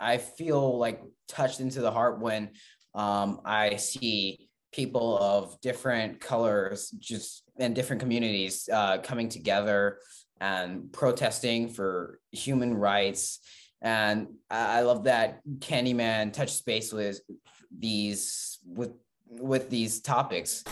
I feel like touched into the heart when um, I see people of different colors just and different communities uh, coming together and protesting for human rights. And I love that Candyman touched space with these with with these topics.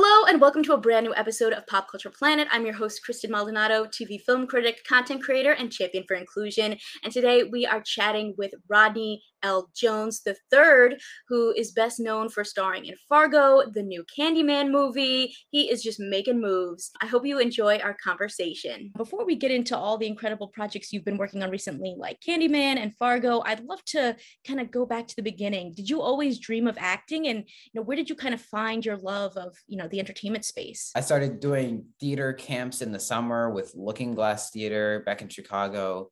Hello, and welcome to a brand new episode of Pop Culture Planet. I'm your host, Kristen Maldonado, TV film critic, content creator, and champion for inclusion. And today we are chatting with Rodney L. Jones III, who is best known for starring in Fargo, the new Candyman movie. He is just making moves. I hope you enjoy our conversation. Before we get into all the incredible projects you've been working on recently, like Candyman and Fargo, I'd love to kind of go back to the beginning. Did you always dream of acting? And you know, where did you kind of find your love of, you know, the entertainment space? I started doing theater camps in the summer with Lookingglass Theater back in Chicago.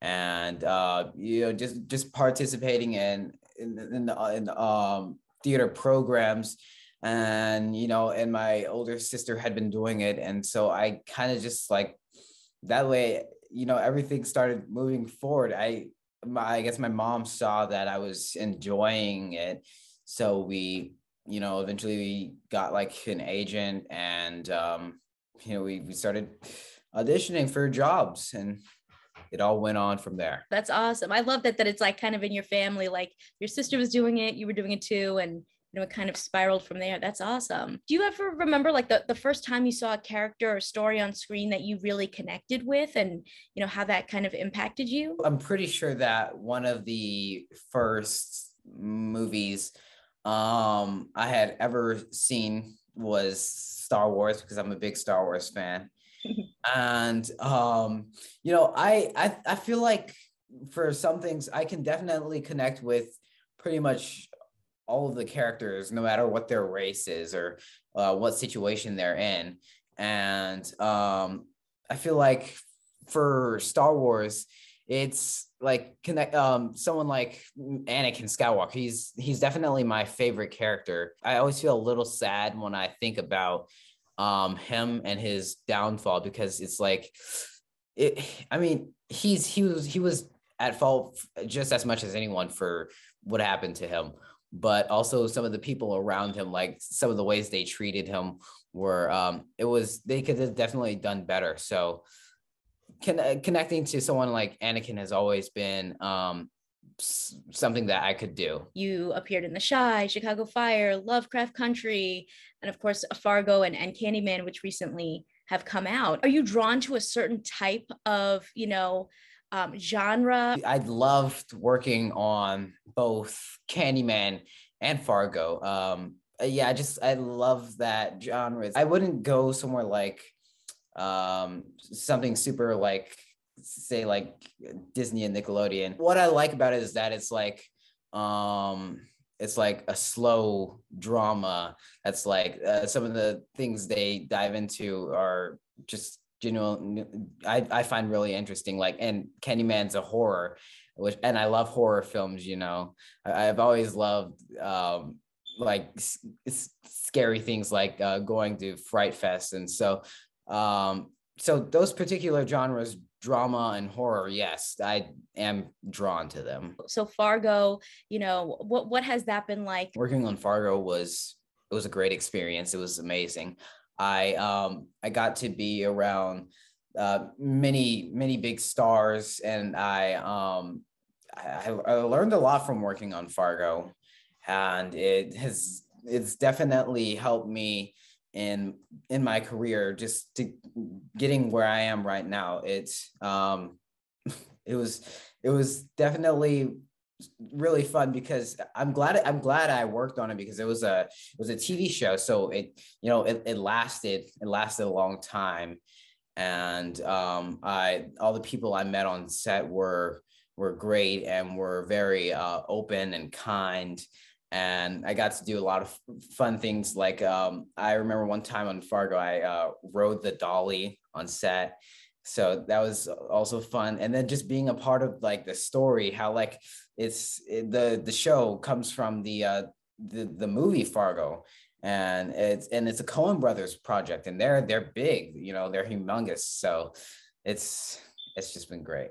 And uh, you know just just participating in in, in the in, um, theater programs. And you know and my older sister had been doing it. And so i kind of just like that way you know everything started moving forward. I my, i guess my mom saw that i was enjoying it. So we you know eventually we got like an agent and um you know we, we started auditioning for jobs and it all went on from there. That's awesome. I love that that it's like kind of in your family, like your sister was doing it, you were doing it too, and you know it kind of spiraled from there. That's awesome. Do you ever remember like the, the first time you saw a character or story on screen that you really connected with and you know how that kind of impacted you? I'm pretty sure that one of the first movies um I had ever seen was Star Wars because I'm a big Star Wars fan and um, you know, I, I I feel like for some things I can definitely connect with pretty much all of the characters, no matter what their race is or uh, what situation they're in. And um, I feel like for Star Wars, it's like connect um someone like Anakin Skywalker. He's he's definitely my favorite character. I always feel a little sad when I think about um him and his downfall because it's like it i mean he's he was he was at fault just as much as anyone for what happened to him but also some of the people around him like some of the ways they treated him were um it was they could have definitely done better so con- connecting to someone like Anakin has always been um something that I could do. You appeared in The Chi, Chicago Fire, Lovecraft Country, and of course Fargo and, and Candyman, which recently have come out. Are you drawn to a certain type of, you know, um, genre? I loved working on both Candyman and Fargo. Um, yeah, I just I love that genre. I wouldn't go somewhere like um, something super like say like Disney and Nickelodeon. What I like about it is that it's like um it's like a slow drama that's like uh, some of the things they dive into are just genuine I, I find really interesting. Like and Candyman's a horror which and I love horror films you know. I, have always loved um like s- scary things like uh, going to Fright Fest. And so um so those particular genres drama and horror yes i am drawn to them. So fargo you know what what has that been like? Working on fargo was it was a great experience. It was amazing. I um i got to be around uh many many big stars and i um I, I learned a lot from working on fargo. And it has it's definitely helped me in in my career just to getting where i am right now it's um it was it was definitely really fun because i'm glad i'm glad i worked on it because it was a it was a tv show. So it you know it, it lasted it lasted a long time. And um i all the people i met on set were were great and were very uh, open and kind and I got to do a lot of fun things. Like um, I remember one time on Fargo, I uh, rode the dolly on set, so that was also fun. And then just being a part of like the story, how like it's it, the the show comes from the uh, the the movie Fargo, and it's and it's a Coen Brothers project, and they're they're big, you know, they're humongous. So it's it's just been great.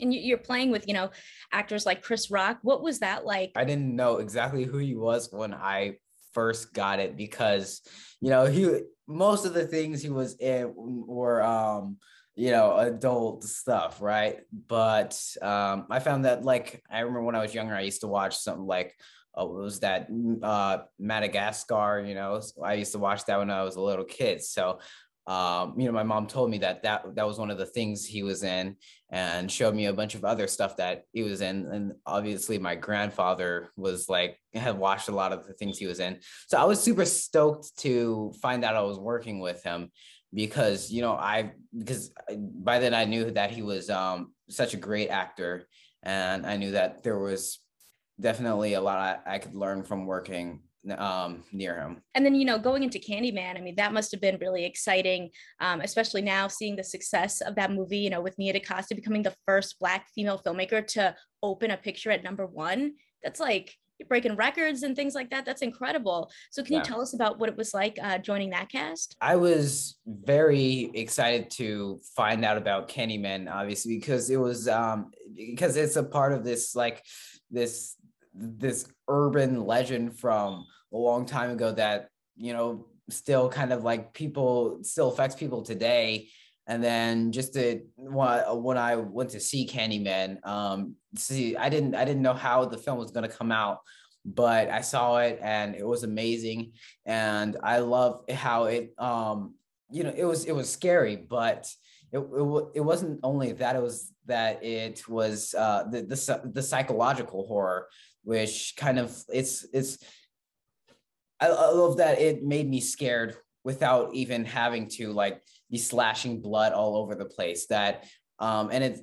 And you're playing with, you know, actors like Chris Rock. What was that like? I didn't know exactly who he was when I first got it because, you know, he most of the things he was in were um you know adult stuff right but um i found that like i remember when i was younger i used to watch something like uh, was that uh madagascar you know i used to watch that when i was a little kid so um, you know, my mom told me that that that was one of the things he was in, and showed me a bunch of other stuff that he was in. And obviously, my grandfather was like had watched a lot of the things he was in. So I was super stoked to find out I was working with him because you know I because by then I knew that he was um, such a great actor, and I knew that there was definitely a lot I, I could learn from working um, near him. And then, you know, going into Candyman, I mean, that must have been really exciting, um, especially now seeing the success of that movie, you know, with Nia DaCosta becoming the first Black female filmmaker to open a picture at number one. That's like breaking records and things like that. That's incredible. So, can yeah. you tell us about what it was like uh, joining that cast? I was very excited to find out about Candyman, obviously, because it was um, because it's a part of this like this this urban legend from a long time ago that you know still kind of like people still affects people today. And then just to when I went to see Candyman, um, see, I didn't I didn't know how the film was going to come out, but I saw it and it was amazing, and I love how it, um, you know, it was it was scary, but it, it, it wasn't only that it was that it was uh, the, the the psychological horror which kind of it's it's I, I love that it made me scared without even having to like be slashing blood all over the place that um, and it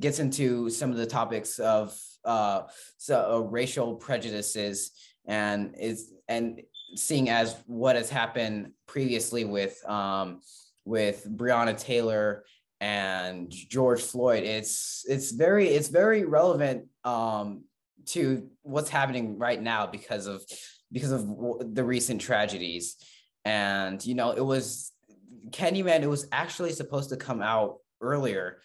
gets into some of the topics of uh, so, uh, racial prejudices and is and seeing as what has happened previously with um, with Breonna Taylor and George Floyd, it's it's very it's very relevant um, to what's happening right now because of because of the recent tragedies. And you know it was candyman it was actually supposed to come out earlier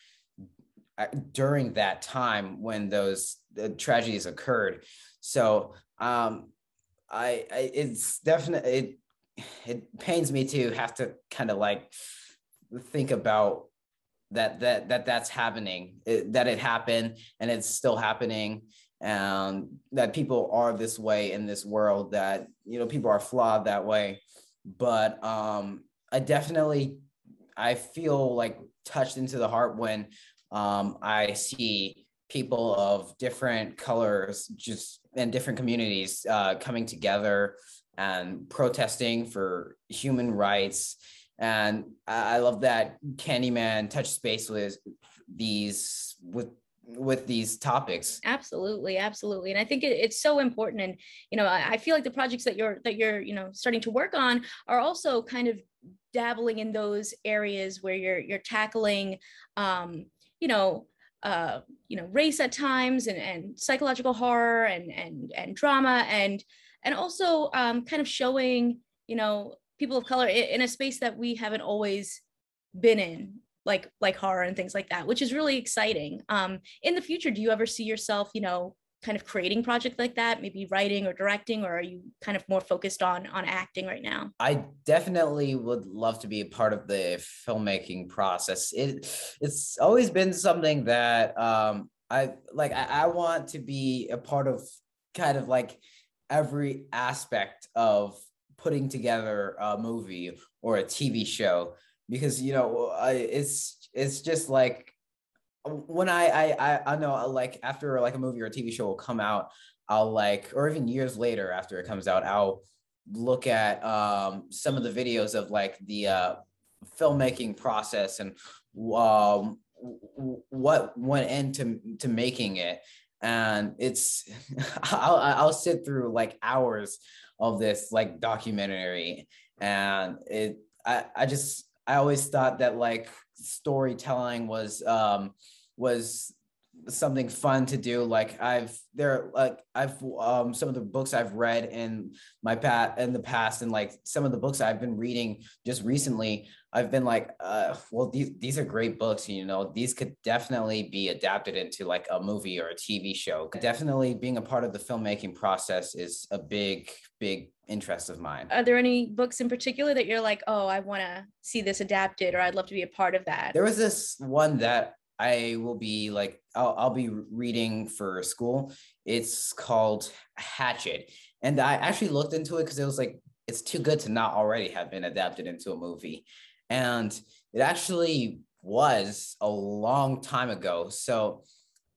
uh, during that time when those the tragedies occurred. So um I, I it's definitely it it pains me to have to kind of like think about that that that that's happening it, that it happened and it's still happening and that people are this way in this world that you know people are flawed that way. But um i definitely i feel like touched into the heart when um i see people of different colors just in different communities uh, coming together and protesting for human rights. And i love that candyman touched space with these with with these topics. Absolutely absolutely. And i think it, it's so important. And you know I, I, feel like the projects that you're that you're you know starting to work on are also kind of dabbling in those areas where you're you're tackling um you know uh you know race at times and and psychological horror and and and drama and and also um kind of showing you know people of color in, in a space that we haven't always been in like like horror and things like that which is really exciting. Um in the future do you ever see yourself you know kind of creating project like that maybe writing or directing or are you kind of more focused on on acting right now? I definitely would love to be a part of the filmmaking process. It it's always been something that um i like i, I want to be a part of kind of like every aspect of putting together a movie or a tv show because you know I, it's it's just like when I, I I know like after like a movie or a TV show will come out, I'll like or even years later after it comes out, I'll look at um, some of the videos of like the uh, filmmaking process and um, what went into to making it, and it's I'll I'll sit through like hours of this like documentary, and it I I just I always thought that like storytelling was um was something fun to do. Like I've there like I've um some of the books I've read in my pat in the past and like some of the books I've been reading just recently, I've been like, uh, well, these these are great books, you know, these could definitely be adapted into like a movie or a TV show. Definitely being a part of the filmmaking process is a big, big interest of mine. Are there any books in particular that you're like, oh, I want to see this adapted or I'd love to be a part of that? There was this one that I will be like, I'll, I'll be reading for school. It's called Hatchet. And I actually looked into it because it was like, it's too good to not already have been adapted into a movie. And it actually was a long time ago. So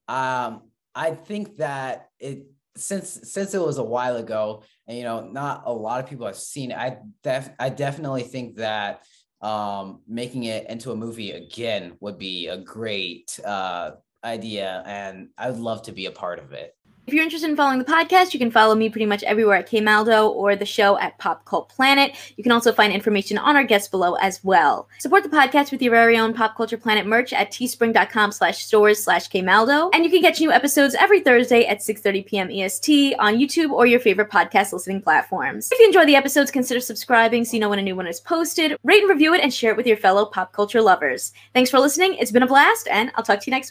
um, I think that it since since it was a while ago and you know not a lot of people have seen it, I def I definitely think that um, making it into a movie again would be a great uh, idea, and I would love to be a part of it. If you're interested in following the podcast, you can follow me pretty much everywhere at kaymaldo or the show at Pop Cult Planet. You can also find information on our guests below as well. Support the podcast with your very own Pop Culture Planet merch at teespring.com slash stores slash kaymaldo. And you can catch new episodes every Thursday at 6.30 p.m. EST on YouTube or your favorite podcast listening platforms. If you enjoy the episodes, consider subscribing so you know when a new one is posted. Rate and review it and share it with your fellow pop culture lovers. Thanks for listening. It's been a blast, and I'll talk to you next week.